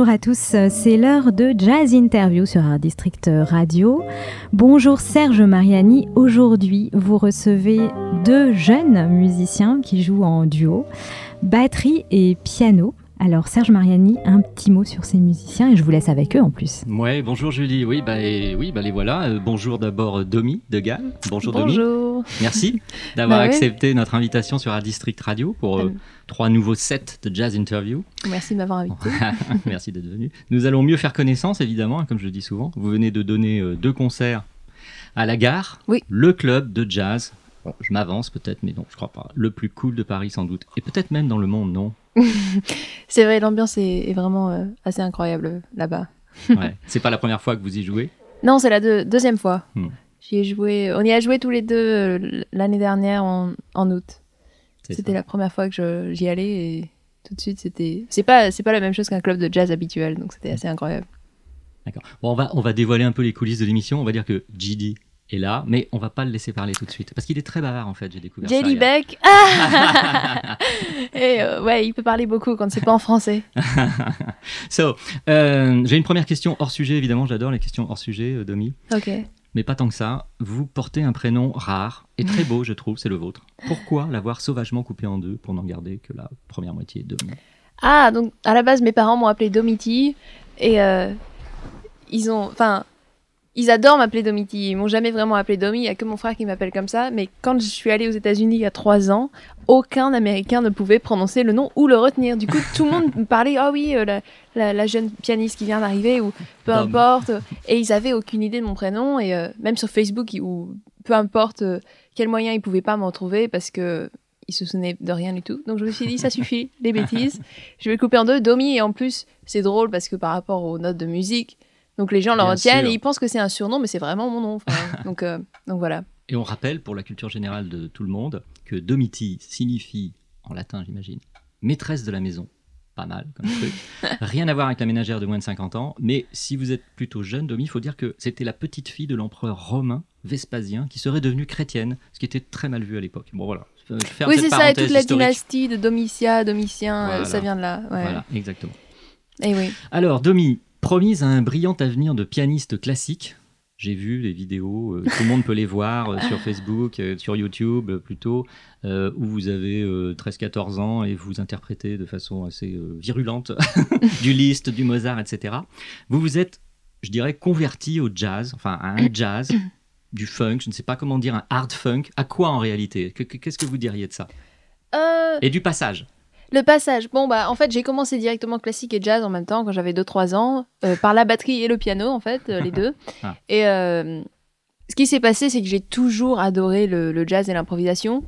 Bonjour à tous, c'est l'heure de Jazz Interview sur Art District Radio. Bonjour Serge Mariani, aujourd'hui vous recevez deux jeunes musiciens qui jouent en duo, batterie et piano. Alors Serge Mariani, un petit mot sur ces musiciens et je vous laisse avec eux en plus. Ouais, bonjour Julie. Oui, bah, et- oui, bah les voilà. Euh, bonjour d'abord euh, Domi de Galles. Bonjour, Domi. Bonjour. Merci d'avoir Bah ouais. accepté notre invitation sur Art District Radio pour euh, trois nouveaux sets de jazz interview. Merci de m'avoir invité. Merci d'être venu. Nous allons mieux faire connaissance, évidemment, hein, comme je le dis souvent. Vous venez de donner euh, deux concerts à la gare, Oui. le club de jazz. Bon, je m'avance peut-être, mais non, je crois pas. Le plus cool de Paris, sans doute. Et peut-être même dans le monde, non? C'est vrai, l'ambiance est, est vraiment euh, assez incroyable euh, là-bas. Ouais. C'est pas la première fois que vous y jouez? Non, c'est la deux- deuxième fois. Hmm. J'y ai joué, on y a joué tous les deux euh, l'année dernière en, en août. C'était la première fois que je- j'y allais et tout de suite c'était. C'est pas, c'est pas la même chose qu'un club de jazz habituel, donc c'était assez incroyable. D'accord. Bon, on va, on va dévoiler un peu les coulisses de l'émission. On va dire que GD est là, mais on va pas le laisser parler tout de suite. Parce qu'il est très bavard, en fait, j'ai découvert ça. Jelly il y a- Beck ah Et euh, ouais, il peut parler beaucoup quand c'est pas en français. So, euh, j'ai une première question hors sujet, évidemment. J'adore les questions hors sujet, euh, Domi. Ok. Mais pas tant que ça. Vous portez un prénom rare et très beau, je trouve, c'est le vôtre. Pourquoi l'avoir sauvagement coupé en deux pour n'en garder que la première moitié Domi? Ah, donc à la base, mes parents m'ont appelé Domiti et euh, ils ont. Enfin, ils adorent m'appeler Domiti. Ils m'ont jamais vraiment appelé Domi. Il n'y a que mon frère qui m'appelle comme ça. Mais quand je suis allée aux États-Unis il y a trois ans, aucun Américain ne pouvait prononcer le nom ou le retenir. Du coup, tout le monde me parlait Ah oui, euh, la, la- la jeune pianiste qui vient d'arriver ou peu Dom. importe. Et ils avaient aucune idée de mon prénom. Et euh, même sur Facebook, ou peu importe euh, quel moyen, ils pouvaient pas m'en trouver parce que. Ils se souvenaient de rien du tout. Donc je me suis dit, ça suffit, les bêtises. Je vais le couper en deux. Domi, et en plus, c'est drôle parce que par rapport aux notes de musique, donc les gens le retiennent et ils pensent que c'est un surnom, mais c'est vraiment mon nom. Enfin, donc, euh, donc voilà. Et on rappelle, pour la culture générale de tout le monde, que Domiti signifie, en latin j'imagine, maîtresse de la maison. Pas mal comme truc. Rien à voir avec la ménagère de moins de 50 ans. Mais si vous êtes plutôt jeune, Domi, il faut dire que c'était la petite fille de l'empereur romain Vespasien qui serait devenue chrétienne, ce qui était très mal vu à l'époque. Bon voilà. Faire oui, c'est ça, et toute la dynastie de Domitia, Domitien, euh, Voilà. ça vient de là. Ouais. Voilà, exactement. Et oui. Alors, Domi, promise à un brillant avenir de pianiste classique. J'ai vu les vidéos, euh, tout le monde peut les voir euh, sur Facebook, euh, sur YouTube plutôt, où vous avez euh, 13-14 ans et vous interprétez de façon assez virulente du Liszt, du Mozart, etc. Vous vous êtes, je dirais, converti au jazz, enfin à un jazz, du funk, je ne sais pas comment dire, un hard funk. À quoi en réalité? Que- que- Qu'est-ce que vous diriez de ça? Et du passage Le passage. Bon, bah, en fait, j'ai commencé directement classique et jazz en même temps quand j'avais 2-3 ans, euh, par la batterie et le piano, en fait, euh, les deux. Ah. Et euh, ce qui s'est passé, c'est que j'ai toujours adoré le, le jazz et l'improvisation.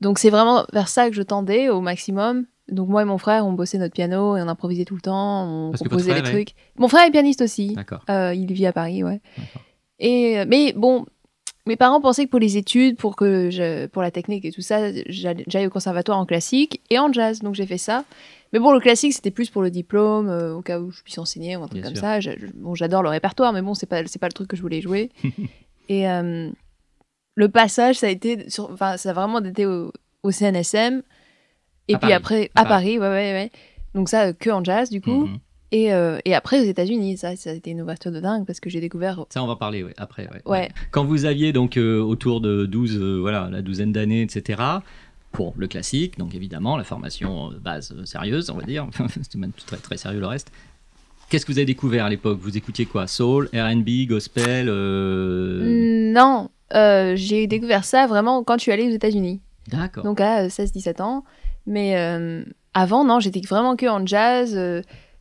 Donc, c'est vraiment vers ça que je tendais au maximum. Donc, moi et mon frère, on bossait notre piano et on improvisait tout le temps, on Parce composait des est- trucs. Mon frère est pianiste aussi. D'accord. Il vit à Paris, ouais. Et mais bon, mes parents pensaient que pour les études, pour que je, pour la technique et tout ça, j'allais au conservatoire en classique et en jazz. Donc j'ai fait ça. Mais bon, le classique c'était plus pour le diplôme, euh, au cas où je puisse enseigner ou un truc Bien comme sûr. ça. Je- bon, j'adore le répertoire, mais bon, c'est pas pas le truc que je voulais jouer. et euh, le passage, ça a été, sur- enfin, ça a vraiment été au, au CNSM. Et À puis Paris. après, À à Paris. Paris, ouais, ouais, ouais. Donc ça, euh, que en jazz, du coup. Mhm. Et, euh, et après, aux États-Unis, ça, ça a été une ouverture de dingue parce que j'ai découvert. Ça, on va parler ouais, après. ouais. Ouais. Quand vous aviez donc euh, autour de 12, euh, voilà, la douzaine d'années, etc., pour le classique, donc évidemment, la formation euh, base euh, sérieuse, on va dire, c'était même très, très sérieux le reste. Qu'est-ce que vous avez découvert à l'époque? Vous écoutiez quoi? Soul, RB, gospel euh, Non, euh, j'ai découvert ça vraiment quand je suis allée aux États-Unis. D'accord. Donc à 16-17 ans. Mais euh, avant, non, j'étais vraiment que en jazz.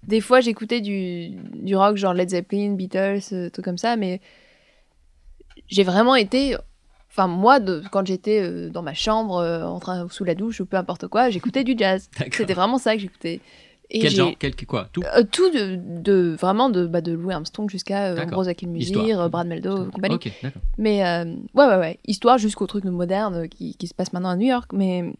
Des fois, j'écoutais du, du rock, genre Led Zeppelin, Beatles, euh, tout comme ça. Mais j'ai vraiment été. Enfin, moi, de, quand j'étais euh, dans ma chambre, euh, en train, sous la douche ou peu importe quoi, j'écoutais du jazz. C'était vraiment ça que j'écoutais. Et Quel genre quel, Quoi Tout Euh, tout de, de- vraiment de, bah, de Louis Armstrong jusqu'à euh. Ambrose Histoire. euh, Brad Meldo, compagnie. Ok, d'accord. Mais ouais, ouais, ouais. Histoire jusqu'au truc moderne qui, qui se passe maintenant à New York. Mais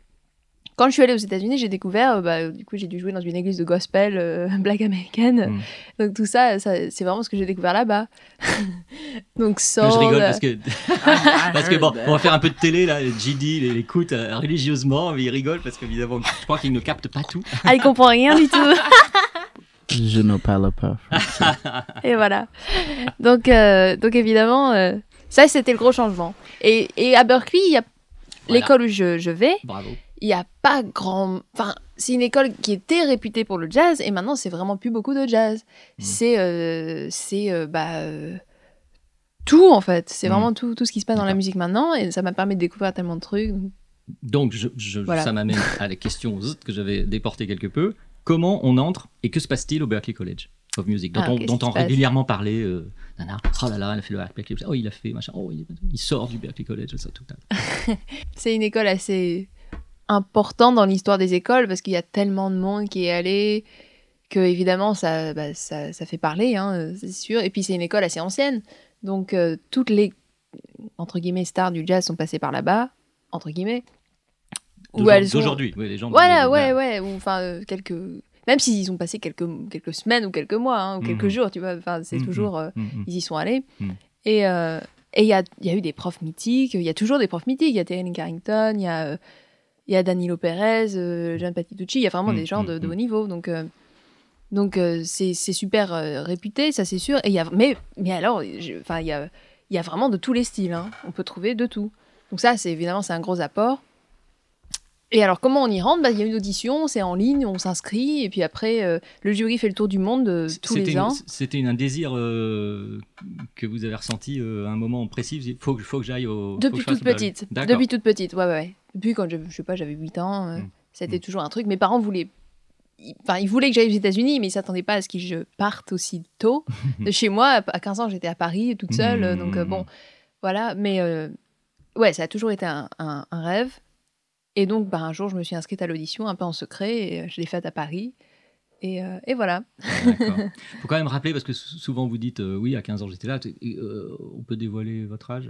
quand je suis allée aux États-Unis, j'ai découvert, euh, bah, du coup, j'ai dû jouer dans une église de gospel euh, black américaine. Mm. Donc tout ça, ça c'est vraiment ce que j'ai découvert là-bas. Donc Je soul. rigole euh, parce que, parce que bon, on va faire un peu de télé là. JD l'écoute euh, religieusement, mais il rigole parce qu'évidemment, je crois qu'il ne capte pas tout. Ah, il comprend rien du tout. Je ne parle pas. Et voilà. Donc, euh, donc évidemment, euh, ça, c'était le gros changement. Et, et à Berkeley, il y a Voilà. l'école où je, je vais, Bravo. Il n'y a pas grand... Enfin, c'est une école qui était réputée pour le jazz, et maintenant, c'est vraiment plus beaucoup de jazz. Mm. C'est... euh, c'est euh, bah, euh, tout, en fait. C'est Mm. vraiment tout, tout ce qui se passe dans la musique maintenant, et ça m'a permis de découvrir tellement de trucs. Donc, je, je- Voilà. ça m'amène à la question que j'avais déportée quelque peu. Comment on entre et que se passe-t-il au Berklee College of Music, dont Ah, on dont régulièrement euh, Nana, oh là là, elle a fait le Berklee. Oh, il a fait machin. Oh, il, il sort du Berklee College. Ça, tout. C'est une école assez importante dans l'histoire des écoles, parce qu'il y a tellement de monde qui est allé que évidemment ça, bah, ça, ça fait parler, hein, c'est sûr. Et puis c'est une école assez ancienne, donc euh, toutes les entre guillemets stars du jazz sont passées par là-bas, entre guillemets. D'aujourd'hui- elles sont- oui, les gens. Voilà, ouais, ouais, ou enfin euh, quelques, même s'ils ont passé quelques quelques semaines ou quelques mois hein, ou quelques Mhm. jours, tu vois, enfin c'est Mhm. toujours, euh, Mm, mm. ils y sont allés. Et euh, et il y a, y a eu des profs mythiques, il y a toujours des profs mythiques. Il y a Terry Carrington, il y a, il y a Danilo Perez, euh, John Patitucci, il y a vraiment Mm, des gens de, mm, de mm. haut niveau. Donc, euh, donc euh, c'est super euh, réputé, ça c'est sûr. Et y a, mais, mais alors, il y a, y a vraiment de tous les styles. hein. On peut trouver de tout. Donc ça, c'est évidemment, c'est un gros apport. Et alors, comment on y rentre? Bah, Il y a une audition, c'est en ligne, on s'inscrit, et puis après, euh, le jury fait le tour du monde euh, tous les ans. C'était un désir euh, que vous avez ressenti à un moment précis? Il faut, que- faut que j'aille au. Depuis toute petite. Depuis toute petite, ouais, ouais, Depuis quand je, je sais pas, j'avais 8 ans, euh, Mm. c'était Mm. toujours un truc. Mes parents voulaient. Enfin, ils voulaient que j'aille aux États-Unis, mais ils s'attendaient pas à ce que je parte aussi tôt. de chez moi, à 15 ans, j'étais à Paris toute seule. euh, Donc, euh, bon, voilà. Mais euh, ouais, ça a toujours été un, un- un rêve. Et donc, bah, un jour, je me suis inscrite à l'audition, un peu en secret, et euh, je l'ai faite à Paris. Et, euh, et voilà. D'accord. faut quand même rappeler, parce que sou- souvent vous dites oui, à 15 ans j'étais là. on peut dévoiler votre âge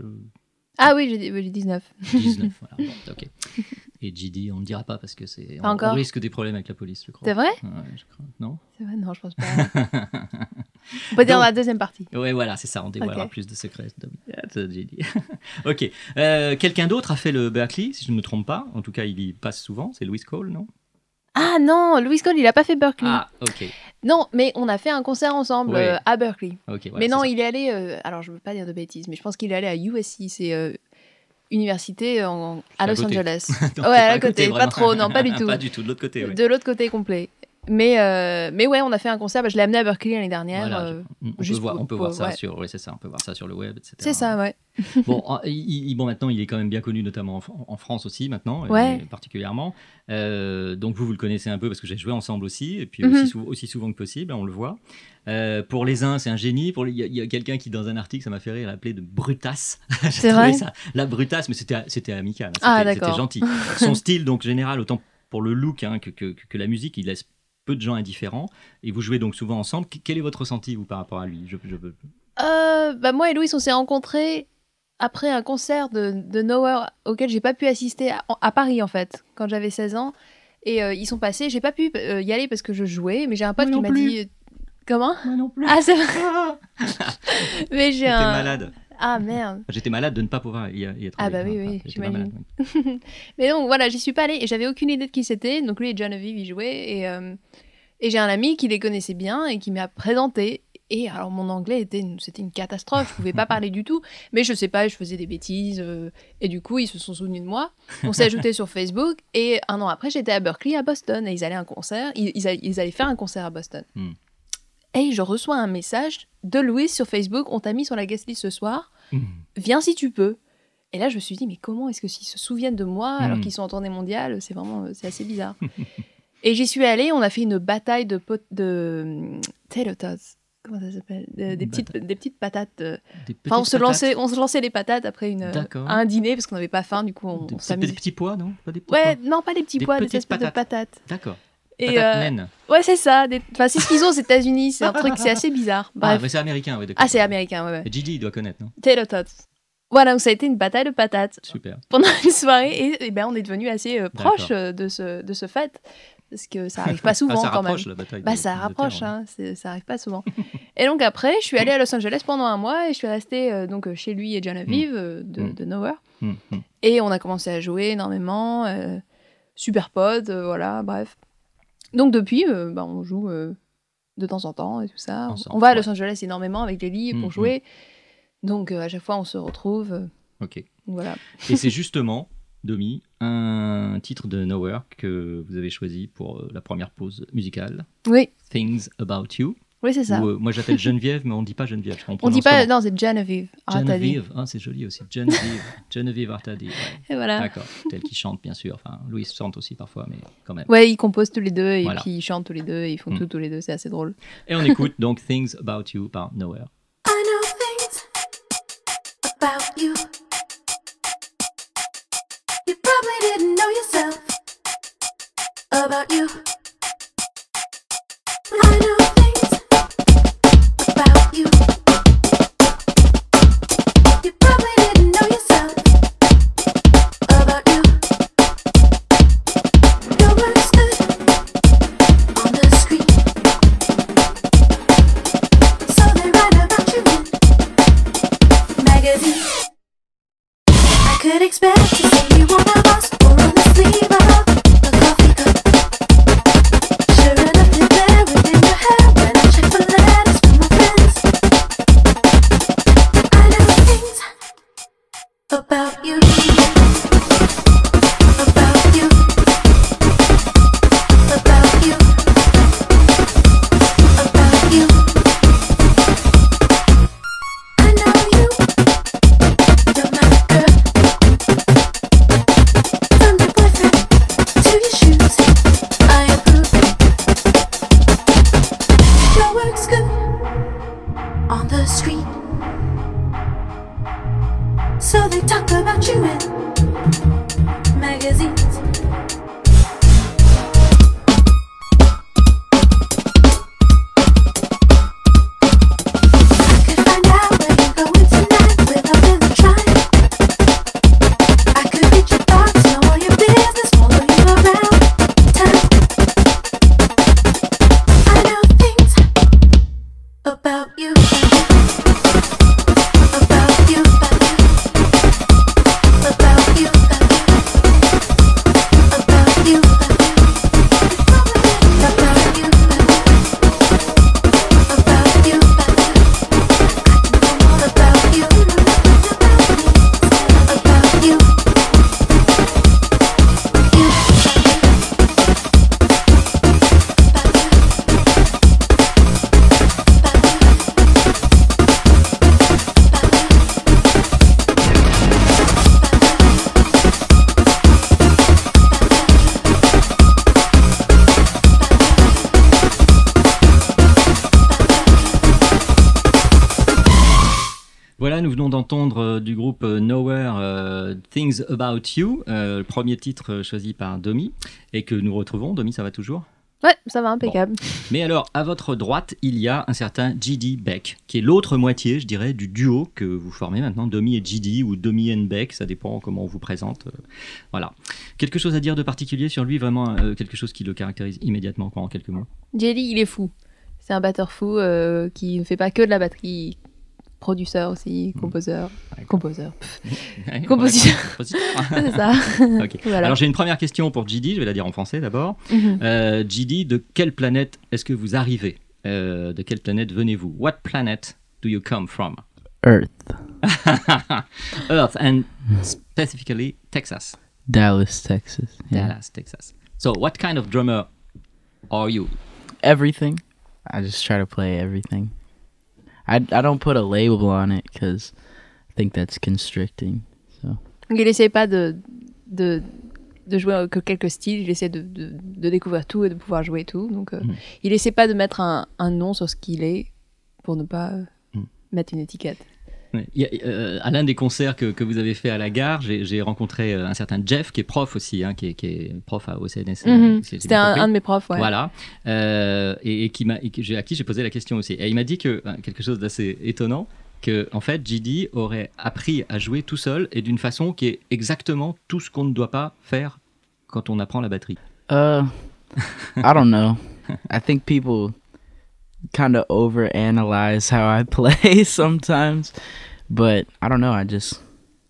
Ah oui, j'ai j'ai 19. 19. voilà, ok. Et JD, on ne dira pas parce que c'est. On, on risque des problèmes avec la police, je crois. C'est vrai? Ouais, je crois. Non? C'est vrai, non, je pense pas. On peut dire dans la deuxième partie. Ouais, voilà, c'est ça, on dévoilera Ok. plus de secrets. de JD. ok. Euh, Quelqu'un d'autre a fait le Berkeley, si je ne me trompe pas. En tout cas, il y passe souvent. C'est Louis Cole, non? Ah non, Louis Cole, il a pas fait Berkeley. Ah, ok. Non, mais on a fait un concert ensemble Ouais. euh, à Berkeley. Ok, voilà, mais non, il est allé. euh, alors, je veux pas dire de bêtises, mais je pense qu'il est allé à USC, c'est euh, université en- à Los. Angeles. Non, ouais, à à côté, pas trop, non, pas du tout. pas du tout, de l'autre côté. ouais. De l'autre côté complet. Mais, euh, mais ouais, on a fait un concert. bah, je l'ai amené à Berkeley l'année dernière. Voilà, euh, on peut voir, pour- on peut pour- voir ça ouais. sur, c'est ça, on peut voir ça sur le web, etc. C'est ça, ouais. Bon, il- il- bon, maintenant, il est quand même bien connu, notamment en, Fr- en France aussi, maintenant, Ouais. et particulièrement. Euh, donc, vous, vous le connaissez un peu parce que j'ai joué ensemble aussi, et puis Mhm. aussi, sou- aussi souvent que possible, on le voit. Pour les uns, c'est un génie. Pour Il y a, quelqu'un qui, dans un article, ça m'a fait rire, l'appelait de brutasse. J'ai C'est vrai ça, La brutasse, mais c'était c'était amical. hein, Ah, c'était- gentil. Son style, donc général, autant pour le look hein, que, que, que la musique, il laisse peu de gens indifférents. Et vous jouez donc souvent ensemble. Qu- Quel est votre ressenti, vous, par rapport à lui? Je, je veux- Euh, bah, moi et Louis, on s'est rencontrés après un concert de, de Nowhere auquel j'ai pas pu assister à, à Paris, en fait, quand j'avais 16 ans. Et euh, ils sont passés. J'ai pas pu euh, y aller parce que je jouais, mais j'ai un pote Moi qui m'a dit. Comment? Moi non plus. Ah, c'est vrai Mais j'ai un. malade. Ah merde. J'étais malade de ne pas pouvoir y, y être. Ah bah oui, Enfin, oui, j'imagine. malade, oui. Mais donc voilà, j'y suis pas allée et j'avais aucune idée de qui c'était. Donc lui et Geneviève y jouaient et, euh, et j'ai un ami qui les connaissait bien et qui m'a présenté. Et alors mon anglais était c'était une catastrophe, je pouvais pas parler du tout. Mais je sais pas, je faisais des bêtises euh, et du coup ils se sont souvenus de moi. On s'est ajouté sur Facebook et un an après j'étais à Berkeley à Boston et ils allaient à un concert, ils, ils allaient, ils allaient faire un concert à Boston. Hmm. Et je reçois un message de Louis sur Facebook, on t'a mis sur la guest list ce soir Mmh. viens si tu peux. Et là, je me suis dit, mais comment est-ce que s'ils se souviennent de moi alors Mm. qu'ils sont en tournée mondiale C'est vraiment, c'est assez bizarre. et j'y suis allée, on a fait une bataille de, pot de tots. comment ça s'appelle? Des, des petites Patates. des petites patates. euh, Enfin, on se patates. lançait on se lançait les patates après une euh, un dîner parce qu'on n'avait pas faim. Du coup, on, on C'est des s'amusait. petits pois, non? Pas des petits Ouais, pois non, pas des petits pois, des espèces de patates. D'accord. Et euh, ouais, c'est ça. des- Enfin, c'est ce qu'ils ont aux États-Unis. C'est un truc, c'est assez bizarre. Ah, Bref. mais c'est américain, oui, d'accord. Ah, c'est américain, ouais, ouais. Gigi, il doit connaître, non? Tater tots. Voilà, donc ça a été une bataille de patates Super. pendant une soirée et, et ben on est devenu assez euh, proche euh, de ce de ce fait parce que ça arrive pas souvent Ah, ça quand même. rapproche la bataille. Bah de- ça rapproche, terre, ouais. hein, ça arrive pas souvent. et donc après, je suis allée à Los Angeles pendant un mois et je suis restée euh, donc chez lui et Genevieve euh, de, Mm. de Nowhere. Hum, hum. Et on a commencé à jouer énormément, super potes, voilà, bref. Donc depuis, euh, bah, on joue euh, de temps en temps et tout ça. Ensemble, on va à. Los Angeles énormément avec Mm, pour mm. jouer. Donc euh, à chaque fois, on se retrouve. euh, Ok. voilà. Et c'est justement, Domi, un titre de Nowhere que vous avez choisi pour la première pause musicale. Oui, Things About You. Oui c'est ça. Où, euh, moi j'appelle Geneviève, mais on dit pas Geneviève. On, on dit pas, comment non, c'est Genevieve. Dit. Geneviève, ah, c'est joli aussi. Geneviève, Geneviève Artadi. Ouais. Et voilà. D'accord, tel qui chante bien sûr. Enfin, Louis chante aussi parfois, mais quand même. Ouais, ils composent tous les deux et Voilà. puis ils chantent tous les deux et ils font Mm. tout tous les deux, c'est assez drôle. Et on écoute donc Things About You par Nowhere. I know things about you. You probably didn't know yourself about you. Things About You, euh, le premier titre choisi par Domi, et que nous retrouvons. Domi, ça va toujours? Ouais, ça va impeccable. Mais alors, à votre droite, il y a un certain GD Beck, qui est l'autre moitié, je dirais, du duo que vous formez maintenant, Domi et GD, ou Domi and Beck, ça dépend comment on vous présente. euh, voilà. Quelque chose à dire de particulier sur lui, vraiment euh, quelque chose qui le caractérise immédiatement, quoi, en quelques mots? Jelly, il est fou. C'est un batteur fou euh, qui ne fait pas que de la batterie. Producteur aussi, composeur. Composeur. Ouais, Compositeur. ouais, compositeur. C'est ça. Ok. Voilà. Alors j'ai une première question pour GD, je vais la dire en français d'abord. Mhm. Euh, GD, de quelle planète est-ce que vous arrivez? Euh, De quelle planète venez-vous? What planet do you come from? Earth. Earth, and specifically Texas. Dallas, Texas. Yeah. Dallas, Texas. So what kind of drummer are you? Everything. I just try to play everything. I, I don't put a label on it because I think that's constricting. So il essaie pas de, de, de jouer que quelques styles, il essaie de, de, de découvrir tout et de pouvoir jouer tout. Donc euh, Mhm. il essaie pas de mettre un, un nom sur ce qu'il est pour ne pas euh, Mm. mettre une étiquette. Il a, euh, à l'un des concerts que, que vous avez fait à la gare, j'ai rencontré euh, un certain Jeff qui est prof aussi, hein, qui, est, qui est prof à OCNS. euh, Mhm. j'ai C'était un, un de mes profs, ouais. Voilà. Euh, et, et qui m'a, et que j'ai- à qui j'ai posé la question aussi. Et il m'a dit que euh, quelque chose d'assez étonnant, que en fait, JD aurait appris à jouer tout seul et d'une façon qui est exactement tout ce qu'on ne doit pas faire quand on apprend la batterie. Uh, I don't know. I think people kind of overanalyze how I play sometimes, but I don't know. I just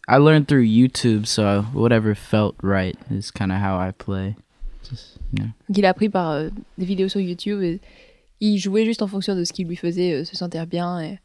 I learned through YouTube, so whatever felt right is kind of how I play. Just you know. Donc il a appris par euh, des vidéos sur YouTube et il jouait juste en fonction de ce qui lui faisait euh, se sentir bien et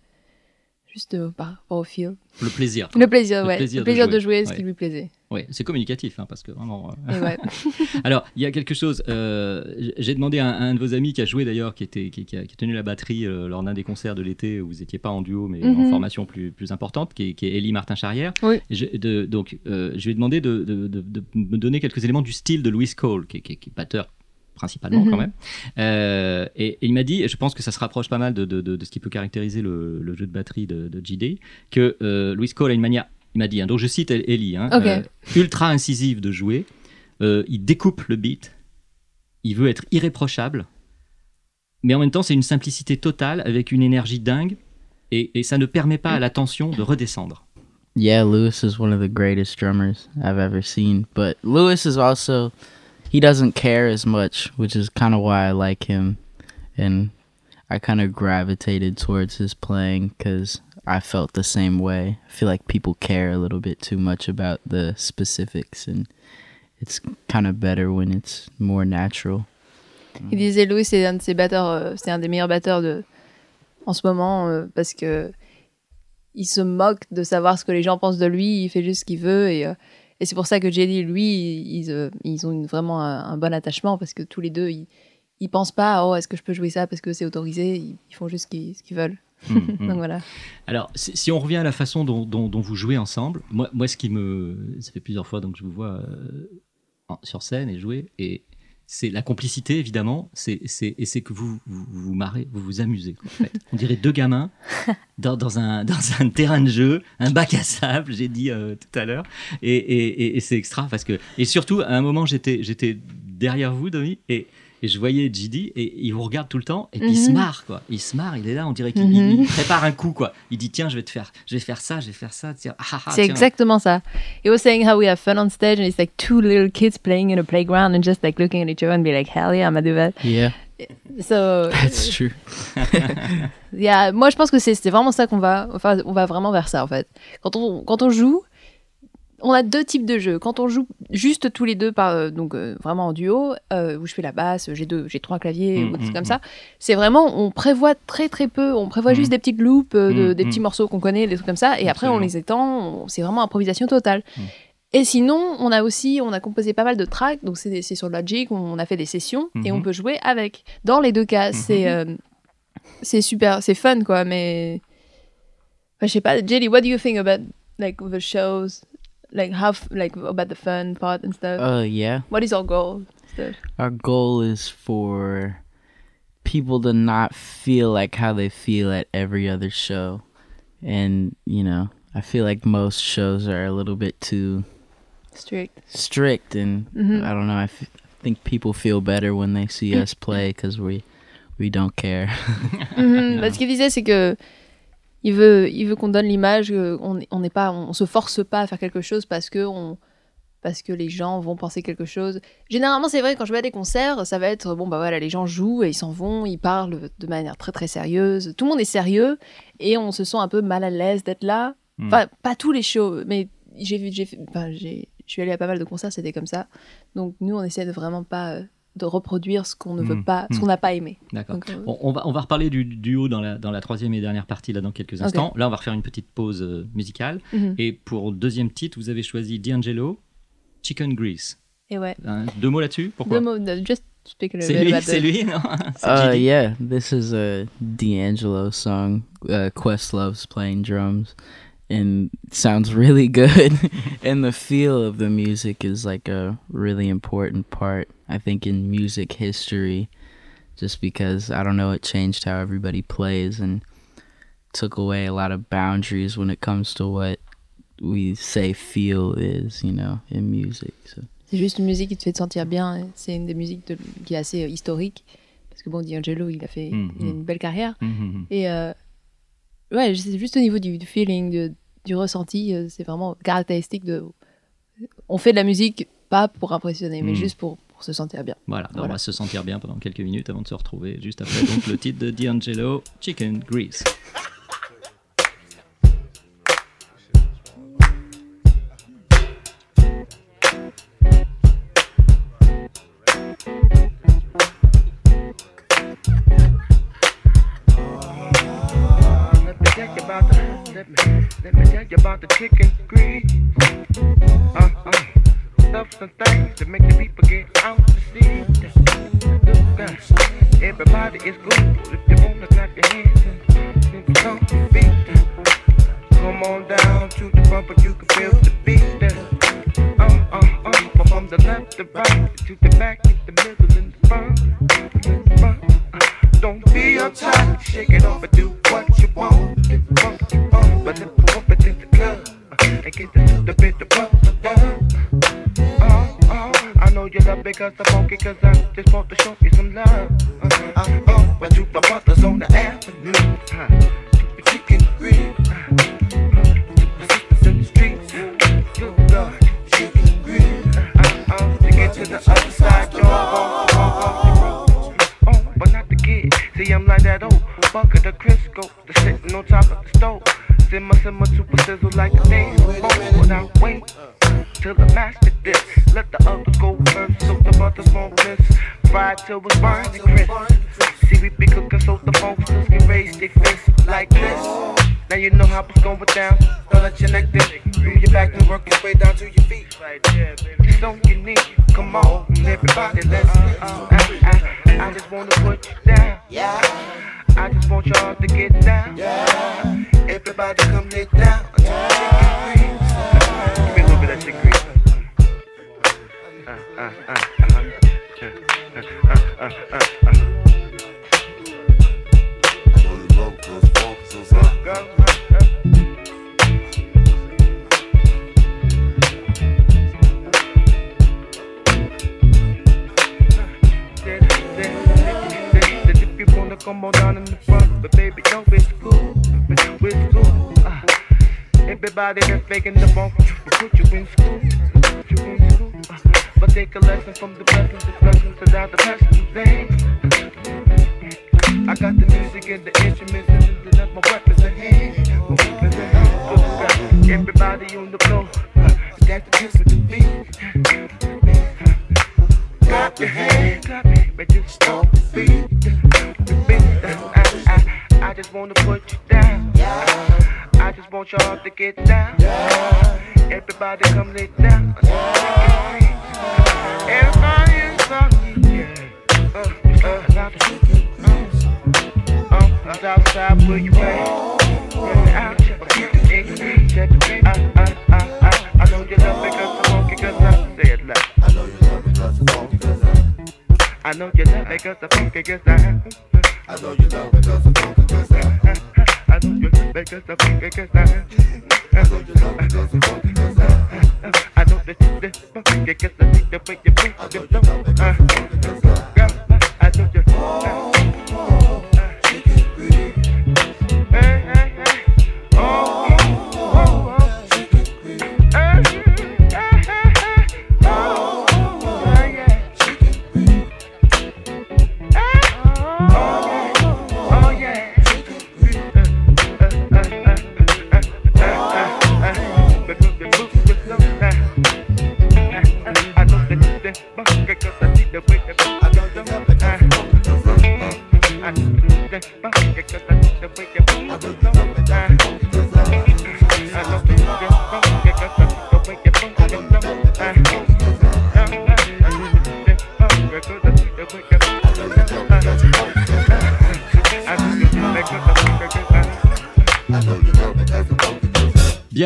juste euh, par rapport au feel. Le plaisir. Le plaisir, Le ouais. plaisir le de plaisir de jouer, jouer, ce qui lui plaisait. Oui, c'est communicatif, hein, parce que vraiment. euh, ouais. Alors, il y a quelque chose. euh, j'ai demandé à un, à un de vos amis qui a joué d'ailleurs, qui, était, qui, qui a, qui a tenu la batterie euh, lors d'un des concerts de l'été où vous n'étiez pas en duo, mais en Mhm. formation plus, plus importante, qui est, qui est Martin-Charrière. Oui. Je, de- donc, je lui ai demandé de, de- de- de me donner quelques éléments du style de Louis Cole, qui, est- qui batteur principalement Mhm. quand même. Euh, et, et il m'a dit, et je pense que ça se rapproche pas mal de, de- de- de ce qui peut caractériser le, le jeu de batterie de, de JD, que euh, Louis Cole a une manière, il m'a dit, hein, donc je cite Ellie, hein, euh, ultra incisive de jouer, euh, il découpe le beat, il veut être irréprochable, mais en même temps c'est une simplicité totale avec une énergie dingue, et, et ça ne permet pas à la tension de redescendre. Yeah, Lewis is one of the greatest drummers I've ever seen, but Lewis is also he doesn't care as much, which is kind of why I like him. And I kind of gravitated towards his playing cuz I felt the same way. I feel like people care a little bit too much about the specifics and it's kind of better when it's more natural. Il disait Louis, c'est un de ses batteurs, euh, c'est un des meilleurs batteurs de, en ce moment euh, parce que il se moque de savoir ce que les gens pensent de lui, il fait juste ce qu'il veut et, euh, et c'est pour ça que Jelly, lui, ils, ils ont vraiment un, bon attachement parce que tous les deux, ils, ils pensent pas oh est-ce que je peux jouer ça parce que c'est autorisé, ils, font juste ce qu'ils veulent. Mm, mm. Donc voilà. Alors, si, si on revient à la façon dont, dont- dont vous jouez ensemble, moi, moi, ce qui me. Ça fait plusieurs fois donc, que je vous vois euh, en- sur scène et jouer, et c'est la complicité, évidemment, c'est, c'est, et c'est que vous vous, vous marrez, vous vous amusez. quoi, en fait. On dirait deux gamins dans, dans un, dans un terrain de jeu, un bac à sable, j'ai dit euh, tout à l'heure, et, et, et- et c'est extra parce que. Et surtout, à un moment, j'étais, j'étais derrière vous, Domi, et. Et je voyais JD et il vous regarde tout le temps et puis il se Mhm. marre quoi. Il se marre, il est là, on dirait qu'il Mhm. prépare un coup quoi. Il dit tiens je vais te faire, je vais faire ça, je vais faire ça. Ah, ah, ah, c'est exactement ça. He was saying how we have fun on stage and it's like two little kids playing in a playground and just like looking at each other and be like hell yeah, I'm gonna do that. Yeah, So that's true. Il y a- moi, je pense que c'est c'est vraiment ça qu'on va. Enfin, on va vraiment vers ça en fait. Quand on, quand on joue, on a deux types de jeux. Quand on joue juste tous les deux, par, euh, donc euh, vraiment en duo, euh, où je fais la basse, j'ai deux, j'ai trois claviers Mm, ou des trucs mm, comme ça. C'est vraiment, on prévoit très très peu. On prévoit Mm. juste des petites de- Mm, des petits morceaux qu'on connaît, des trucs comme ça. Et après, on les étend. C'est vraiment improvisation totale. Et sinon, on a aussi, on a composé pas mal de tracks, donc c'est sur Logic, on a fait des sessions et on peut jouer avec. Dans les deux cas, c'est euh, c'est super, c'est fun quoi, mais Enfin, je sais pas, Jelly, what do you think about like the shows, like how f- like about the fun part and stuff? Uh yeah. what is our goal? Stuff? Our goal is for people to not feel like how they feel at every other show. And, you know, I feel like most shows are a little bit too Strict. strict and Mhm. I don't know, I f- think people feel better when they see us play cuz we we don't care. Mhm, ce qu'il disait, c'est que il veut, il veut qu'on donne l'image qu'on on n'est pas, on, se force pas à faire quelque chose parce que on, parce que les gens vont penser quelque chose. Généralement, c'est vrai quand je vais à des concerts, ça va être bon bah voilà, les gens jouent et ils s'en vont, ils parlent de manière très très sérieuse. Tout le monde est sérieux et on se sent un peu mal à l'aise d'être là. Mm. Enfin, pas tous les shows, mais j'ai vu, j'ai, enfin, j'ai, je suis allée à pas mal de concerts, c'était comme ça. Donc nous, on essaie de vraiment pas euh, de reproduire ce qu'on ne veut Mm. pas, ce Mm. qu'on n'a pas aimé. D'accord. Euh, On, on va, on va reparler du duo dans la, dans la troisième et dernière partie là dans quelques instants. Là, on va refaire une petite pause euh, musicale. mhm. Et pour le deuxième titre, vous avez choisi D'Angelo, Chicken Grease. Et ouais. Hein, deux mots là-dessus? Pourquoi? Deux mots, no, just speak a little C'est bit lui, about c'est the- lui, non? C'est Uh yeah, this is a D'Angelo song. Uh, Questlove's playing drums, and sounds really good. and the feel of the music is like a really important part, I think, in music history. Just because I don't know, it changed how everybody plays, and took away a lot of boundaries when it comes to what we say feel is, you know, in music. So. C'est juste une musique qui te fait te sentir bien. C'est une des musiques de- qui est assez euh, historique. Parce que bon, D'Angelo, il a fait Mhm. il a une belle carrière. Mhm. Et euh, ouais, c'est juste au niveau du, du feeling, de- du ressenti, euh, c'est vraiment caractéristique de. On fait de la musique pas pour impressionner, mais Mhm. juste pour, pour se sentir bien. Voilà, on va se sentir bien pendant quelques minutes avant de se retrouver juste après donc le titre de D'Angelo, Chicken Grease. The chicken grease. Uh uh, stuff some things to make the people get out to see. Uh, everybody is good if you wanna clap your hands and stomp your feet. Come on down to the bumper, you can feel the beat. Uh, uh, uh, from the left to right to the back, in the middle and the the front. Uh, Don't be uptight, shake it off cause I'm funky cause I just want to show you some love. Uh, I, just wanna put you down. Yeah. I just want y'all to get down. Yeah. Everybody come lay down. Everybody that's faking the funk, will put you in school, put you in school. But take a lesson from the blessings, the blessings without the passion thing. I got the music and the instruments, and that's my weapons at hand. My weapons at hand. Everybody on the floor, that's the kiss of the beat. Get down. Everybody come lay down. Everybody is on yeah. Uh, uh, uh, uh, Southside, where you at? Uh, uh, uh, uh. I know you love me I'm funky I'm funky I I know you love cause I'm funky cause I I know you love cause I'm funky cause I I know you love cause I'm funky cause I I know that you love funky cause I think the way you move your flow uh, girl, I know you uh,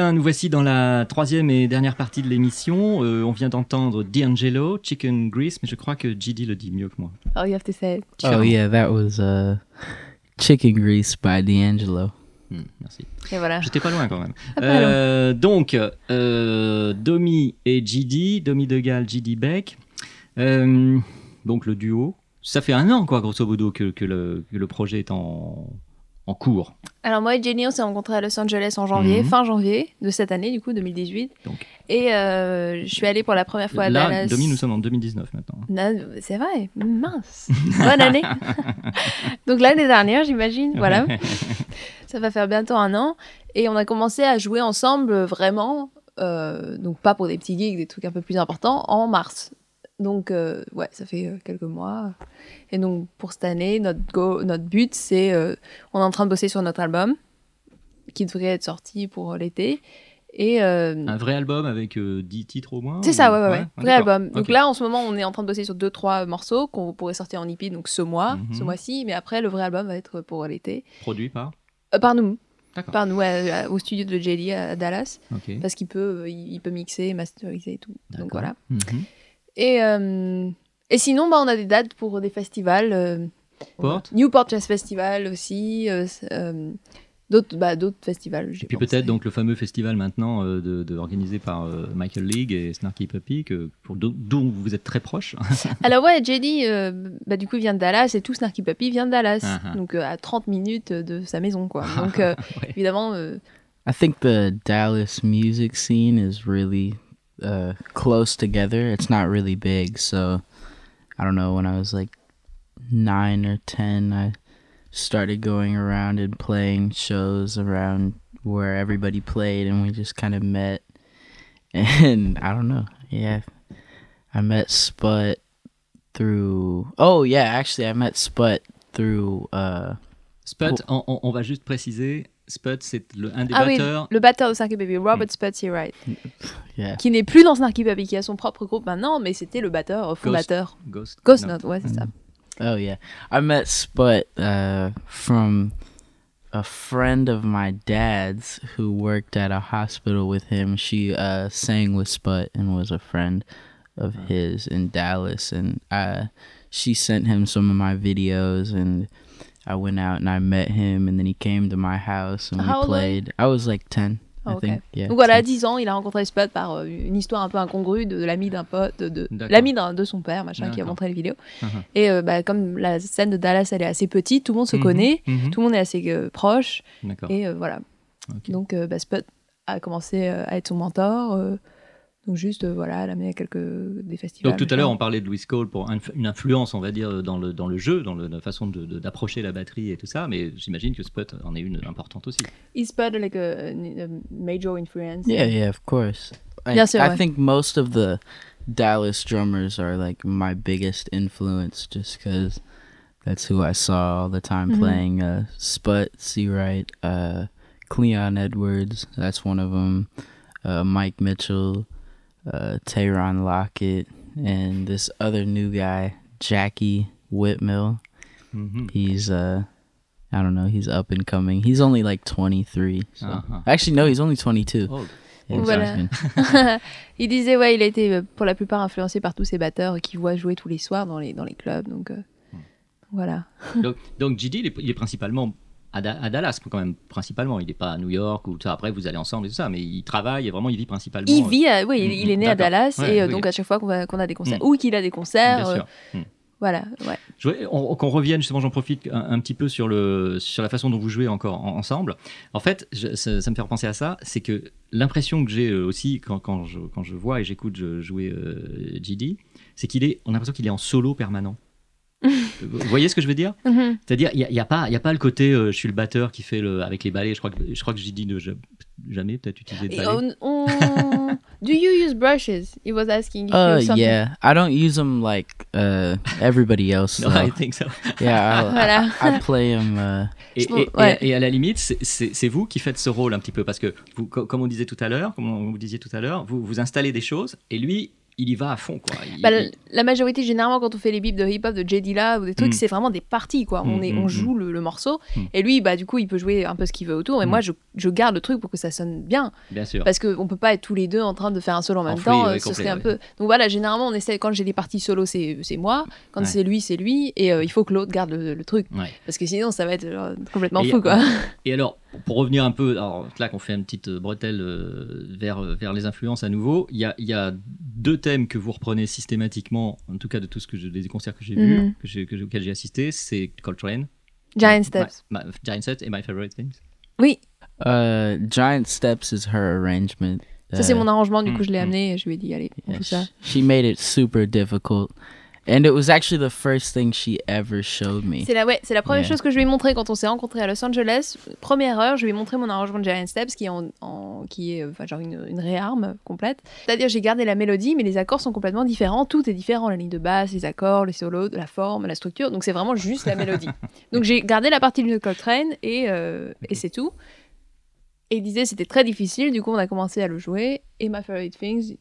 Bien, nous voici dans la troisième et dernière partie de l'émission. Euh, on vient d'entendre D'Angelo, Chicken Grease, mais je crois que GD le dit mieux que moi. Oh, you have to say it. Oh yeah, that was uh, Chicken Grease by D'Angelo. Hmm, merci. Et voilà. J'étais pas loin quand même. Ah, pas Euh, donc, euh, Domi et GD, Domi Degal, GD Beck. Euh, donc le duo. Ça fait un an, quoi, grosso modo, que, que le, que le projet est en, en cours. Alors moi et Jenny, on s'est rencontrés à Los Angeles en janvier, Mhm. fin janvier de cette année, du coup, 2018. Donc. Et euh, je suis allée pour la première fois à Là, Dallas. Domi, nous sommes en 2019 maintenant. C'est vrai, mince. Bonne année. Donc l'année dernière, j'imagine, voilà. Ça va faire bientôt un an. Et on a commencé à jouer ensemble vraiment, euh, donc pas pour des petits gigs, des trucs un peu plus importants, en mars. Donc euh, ouais, ça fait euh, quelques mois. Et donc pour cette année, notre, go- notre but, c'est... euh, on est en train de bosser sur notre album, qui devrait être sorti pour l'été. Et... euh, Un vrai album avec euh, 10 titres au moins c'est ou- ça, ouais, ouais, ouais. Ah, Vrai album. Donc là, en ce moment, on est en train de bosser sur deux, trois morceaux qu'on pourrait sortir en EP, donc ce mois, Mhm. ce mois-ci. Mais après, le vrai album va être pour l'été. Produit par Euh, par nous. Par nous, à- à- au studio de JD à Dallas. Parce qu'il peut, euh, il il peut mixer, masteriser et tout. Donc voilà. Mhm. Et, euh, et sinon, bah, on a des dates pour des festivals. euh, Port Newport Jazz Festival aussi. euh, euh, d'autres bah, d'autres festivals. Et puis peut-être donc le fameux festival maintenant euh, de, de- organisé par euh, Michael League et Snarky Puppy, que, pour, dont- dont vous êtes très proches. Alors ouais, JD, euh, bah, du coup, vient de Dallas et tout Snarky Puppy vient de Dallas. Ah ah. Donc euh, à 30 minutes de sa maison, quoi. Donc euh, évidemment, euh, I think the Dallas music scene is really uh, close together. It's not really big, so I don't know. When I was like nine or ten, I started going around and playing shows around where everybody played, and we just kind of met. And I don't know. Yeah, I met Sput through. Oh yeah, actually, I met Sput through. Uh, Sput, on, on- on va juste préciser, Sput c'est le, un des ah oui, le batteur de Snarky Puppy, Robert Sputzy Wright, Yeah. qui n'est plus dans Snarky Puppy, qui a son propre groupe maintenant, mais c'était le batteur fondateur. Ghost Ghost Note. Note, ouais, c'est ça. Oh yeah, I met Sput uh, from a friend of my dad's who worked at a hospital with him. She uh, sang with Sput and was a friend of his in Dallas, and uh, she sent him some of my videos, and I went out and I met him, and then he came to my house and How we played. I was like ten, Ah, I think. Yeah. Donc voilà, à 10. 10 ans, il a rencontré Spud par euh, une histoire un peu incongrue de, de l'ami d'un pote, de, l'ami de son père, machin, qui a montré les vidéos. Mhm. Et euh, bah, comme la scène de Dallas, elle est assez petite, tout le monde se Mhm, connaît, mhm. tout le monde est assez euh, proche. D'accord. Et euh, voilà. Donc euh, bah, Spud a commencé euh, à être son mentor. Euh, donc juste, euh, voilà, l'amener à quelques des festivals. Donc tout à l'heure, on parlait de Louis Cole pour une influence, on va dire, dans le, dans le jeu, dans le- la façon de- de- d'approcher la batterie et tout ça, mais j'imagine que Sput en est une importante aussi. Is Spud like a, a major influence? Yeah, yeah, of course. I, Bien sûr, I ouais. think most of the Dallas drummers are like my biggest influence just because that's who I saw all the time Mhm. playing. Uh, Sput, Seawright, uh, Cleon Edwards, that's one of them. Uh, Mike Mitchell, uh, Tayron Lockett, and this other new guy, Jackie Whitmill. Mhm. He's uh I don't know, he's up and coming. He's only like 23. So. Uh-huh. Actually no, he's only 22. Oh, Yeah, Voilà. il disait, ouais, il a été euh, pour la plupart influencé par tous ces batteurs qui voient jouer tous les soirs dans les, dans les clubs. Donc euh, Hmm. voilà. donc, donc Gigi, il est, il est principalement à, Da- à Dallas, quand même, principalement. Il n'est pas à New York ou tout ça. Après, vous allez ensemble et tout ça, mais il travaille et vraiment, il vit principalement. Il vit, à- oui, il, il est né à. Dallas Ouais, et euh, oui. donc à chaque fois qu'on a des concerts Mm. ou qu'il a des concerts, Bien euh, sûr. Mm. voilà, ouais. Qu'on revienne justement, j'en profite un, un petit peu sur, le, sur la façon dont vous jouez encore en- ensemble. En fait, je- ça, ça me fait repenser à ça, c'est que l'impression que j'ai euh, aussi quand, quand, je, quand je vois et j'écoute jouer euh, GD, c'est qu'il est, on a l'impression qu'il est en solo permanent. Vous voyez ce que je veux dire? Mhm. C'est-à-dire, il n'y a, y a pas, il y a pas le côté, euh, je suis le batteur qui fait le, avec les balais. Je crois que, je crois que GD ne ja- jamais peut-être utilisé de balais. on- on- Do you use brushes? He was asking if Uh, you something. yeah. I don't use them like uh everybody else. No. I think so. Yeah, I, Voilà. I play them. Uh, Et, et- ouais. et- et à la limite, c'est- c'est c'est vous qui faites ce rôle un petit peu parce que, vous, co- comme on disait tout à l'heure, comme on vous disiez tout à l'heure, vous, vous installez des choses et lui, il y va à fond, quoi. Il- Bah, il- la- majorité, généralement, quand on fait les bips de hip-hop de J. Dilla ou des trucs, Mm. c'est vraiment des parties, quoi. On, Mm, est, mm, on joue le, le morceau. Et lui, bah, du coup, il peut jouer un peu ce qu'il veut autour. Et moi, je, je garde le truc pour que ça sonne bien. Bien sûr. Parce qu'on peut pas être tous les deux en train de faire un solo en même temps. ouais, euh, ce complet, serait un ouais. peu. Donc voilà, généralement, on essaie. Quand j'ai des parties solo, c'est c'est moi. Quand Ouais. c'est lui, c'est lui. Et euh, il faut que l'autre garde le, le truc. Ouais. Parce que sinon, ça va être genre, complètement Et- fou, quoi. Et alors, pour revenir un peu, alors là qu'on fait une petite euh, bretelle euh, vers, euh, vers les influences à nouveau, il y a, il y a deux thèmes que vous reprenez systématiquement, en tout cas de tout ce que je, des concerts que j'ai vus, Mhm. que auxquels j'ai assisté, c'est Coltrane. Giant Steps. my- Giant Steps et My Favorite Things. Oui, Uh, Giant Steps is her arrangement. ça c'est mon arrangement. Du coup, mm, je l'ai mm. amené et je lui ai dit, allez, on yeah, fait ça. sh- She made it super difficult. And it was actually the first thing she ever showed me. C'est la, ouais, c'est la première Yeah. chose que je lui ai montré quand on s'est rencontrés à Los Angeles. Première heure, je lui ai montré mon arrangement de Giant Steps qui est, en, en- qui est enfin, genre une, une réarme complète. C'est-à-dire, j'ai gardé la mélodie, mais les accords sont complètement différents. Tout est différent la ligne de basse, les accords, les solos, la forme, la structure. Donc, c'est vraiment juste la mélodie. Donc, j'ai gardé la partie de Coltrane et, euh, et c'est tout. Et il disait c'était très difficile. Du coup, on a commencé à le jouer. Et My Favorite Things,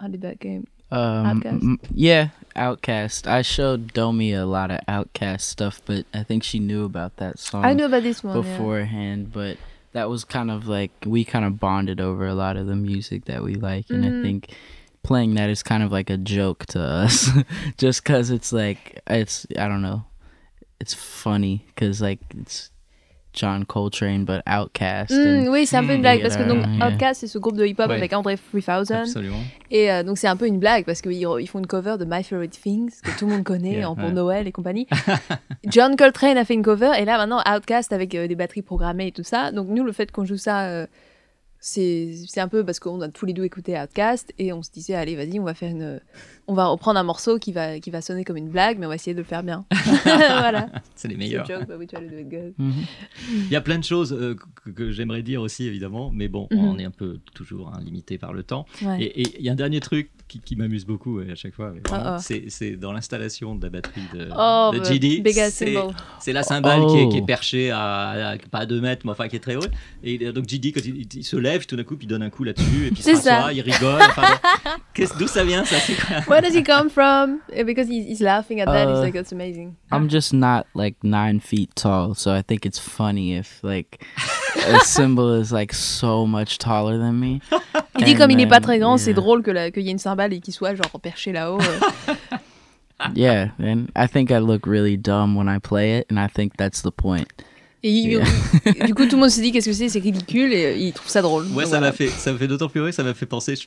how did that game? Um, m- yeah, Outcast. I showed Domi a lot of Outcast stuff, but I think she knew about that song I knew about this one. yeah. beforehand. But that was kind of like we kind of bonded over a lot of the music that we like, and Mhm. I think playing that is kind of like a joke to us, just because it's like it's I don't know, it's funny because like it's John Coltrane but Outcast. Mm, and, oui, c'est un peu une blague parce que donc yeah. Outkast c'est ce groupe de hip-hop Ouais. avec André 3000 Absolument. et euh, donc c'est un peu une blague parce qu'ils ils font une cover de My Favorite Things que tout le monde connaît Yeah, en pour ouais. Noël et compagnie. John Coltrane a fait une cover et là maintenant Outkast avec euh, des batteries programmées et tout ça. Donc nous le fait qu'on joue ça euh, c'est c'est un peu parce qu'on a tous les deux écouté Outkast et on se disait allez vas-y on va faire une on va reprendre un morceau qui va qui va sonner comme une blague mais on va essayer de le faire bien. voilà. C'est les meilleurs. a joke, but we try to do it good. Mhm. Il y a plein de choses euh, que, que j'aimerais dire aussi, évidemment, mais bon, Mhm. on est un peu toujours hein, limité par le temps. Ouais. Et et il y a un dernier truc qui, qui m'amuse beaucoup à chaque fois, Oh, oh. c'est- c'est dans l'installation de la batterie de, Oh, de bah, GD. c'est- la cymbale qui, est, qui est Oh. perchée à, à- pas à 2 mètres, mais enfin qui est très haute. Et euh, donc GD, quand il, il se lève, tout d'un coup, puis il donne un coup là-dessus, et puis il C'est se rassoit, ça. il rigole. Enfin, D'où ça vient, ça c'est Where does he come from? Eh, Because he's, he's laughing at that. He's Uh, like, that's amazing. I'm just not like nine feet tall, so I think it's funny if like a symbol is like so much taller than me. Il dit And comme il n'est pas then, très grand, c'est yeah. drôle que qu'il y ait une cymbale et qu'il soit genre perché là-haut. euh. Yeah, and I think I look really dumb when I play it, and I think that's the point. Et il- du coup, tout le monde se dit qu'est-ce que c'est, c'est ridicule et euh, il trouve ça drôle. Ouais, Donc ça voilà. m'a fait, ça m'a fait d'autant plus rire, ça m'a fait penser. je-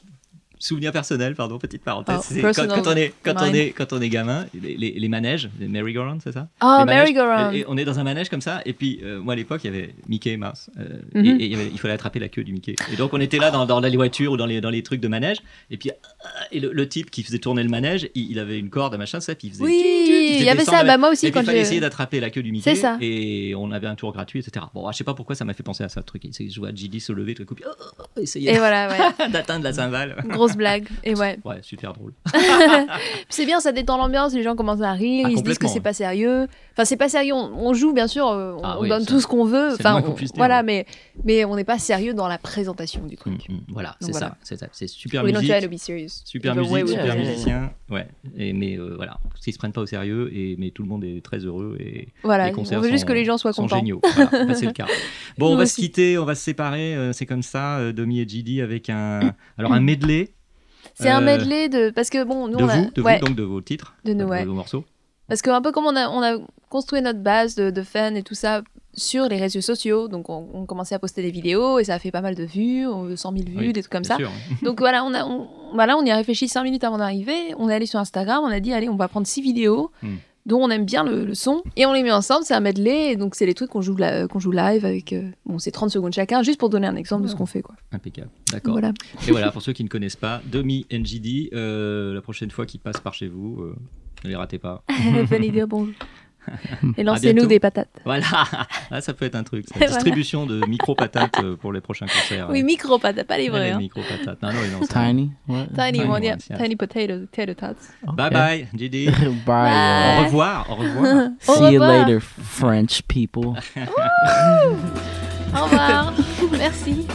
Souvenir personnel, pardon, petite parenthèse. Oh, c'est quand, on est, quand on est, quand on est gamin, les, les, les manèges, les merry-go-round, c'est ça? Oh, merry-go-round. et- et on est dans un manège comme ça, et puis euh, moi à l'époque il y avait Mickey et Mouse, euh, Mhm. et, et il, y avait- il fallait attraper la queue du Mickey. Et donc on était là dans, dans les voitures ou dans les, dans les trucs de manège, et puis euh, et le, le type qui faisait tourner le manège, il, il avait une corde, un machin, ça, puis il faisait. Oui, il y avait ça, bah, moi aussi, Et quand il fallait je- essayer d'attraper la queue du Mickey. C'est ça. Et on avait un tour gratuit, etc. Bon, je sais pas pourquoi ça m'a fait penser à ça, le truc. C'est je vois GD se lever, tout coup, puis, oh, oh, oh, essayer Et voilà, ouais. d'atteindre la cymbale. Grosse blague. Et ouais. Ouais, super drôle. C'est bien, ça détend l'ambiance, les gens commencent à rire, Ah, ils se disent que c'est pas sérieux. Enfin, c'est pas sérieux, on, on joue bien sûr, euh, on, Ah on oui, donne tout ce qu'on veut. Enfin, on- voilà, mais, mais on n'est pas sérieux dans la présentation du truc. Mm, mm, voilà, c'est voilà. ça, c'est ça. C'est super musique. Super musique, super musicien, ouais. Mais euh, voilà, ils se prennent pas au sérieux, et, mais tout le monde est très heureux et Voilà, les concerts on veut juste sont- que les gens soient sont contents. géniaux. Voilà, bah, c'est le cas. Bon, on va aussi. se quitter, on va se séparer, euh, c'est comme ça, euh, Domi et GD avec un, alors un medley. C'est un euh, medley de. Parce que bon, nous de on a. vous, de ouais. vous, donc de vos titres, De ouais. vos morceaux. Parce que un peu comme on a, on a construit notre base de, de fans et tout ça sur les réseaux sociaux, donc on, on commençait à poster des vidéos et ça a fait pas mal de vues, on- 100 000 vues, Oui, des trucs comme ça. sûr. Donc voilà, on a, on, voilà, on y a réfléchi 5 minutes avant d'arriver, on est allé sur Instagram, on a dit allez, on va prendre 6 vidéos Hmm. dont on aime bien le, le son et on les met ensemble, c'est un medley, et donc c'est les trucs qu'on joue, la- qu'on joue live avec, euh, bon c'est 30 secondes chacun, juste pour donner un exemple de ce qu'on fait quoi. Impeccable. D'accord. Voilà. Et voilà, pour ceux qui ne connaissent pas, Domi NGD, euh, la prochaine fois qu'ils passent par chez vous, euh, ne les ratez pas. Venez dire bonjour. Et lancez-nous des patates. Voilà, Ah, ça peut être un truc. Voilà. Distribution de micro-patates euh, pour les prochains concerts. Oui, micro patates, pas les les hein. micro-patates. Non, non, non, ça- Tiny? What? Tiny, Tiny one, yeah. yes. Tiny potatoes, potato tots. Bye Okay. bye, GD. Bye. Au revoir, au revoir. Au See you revoir. later, French people. Au revoir. Merci.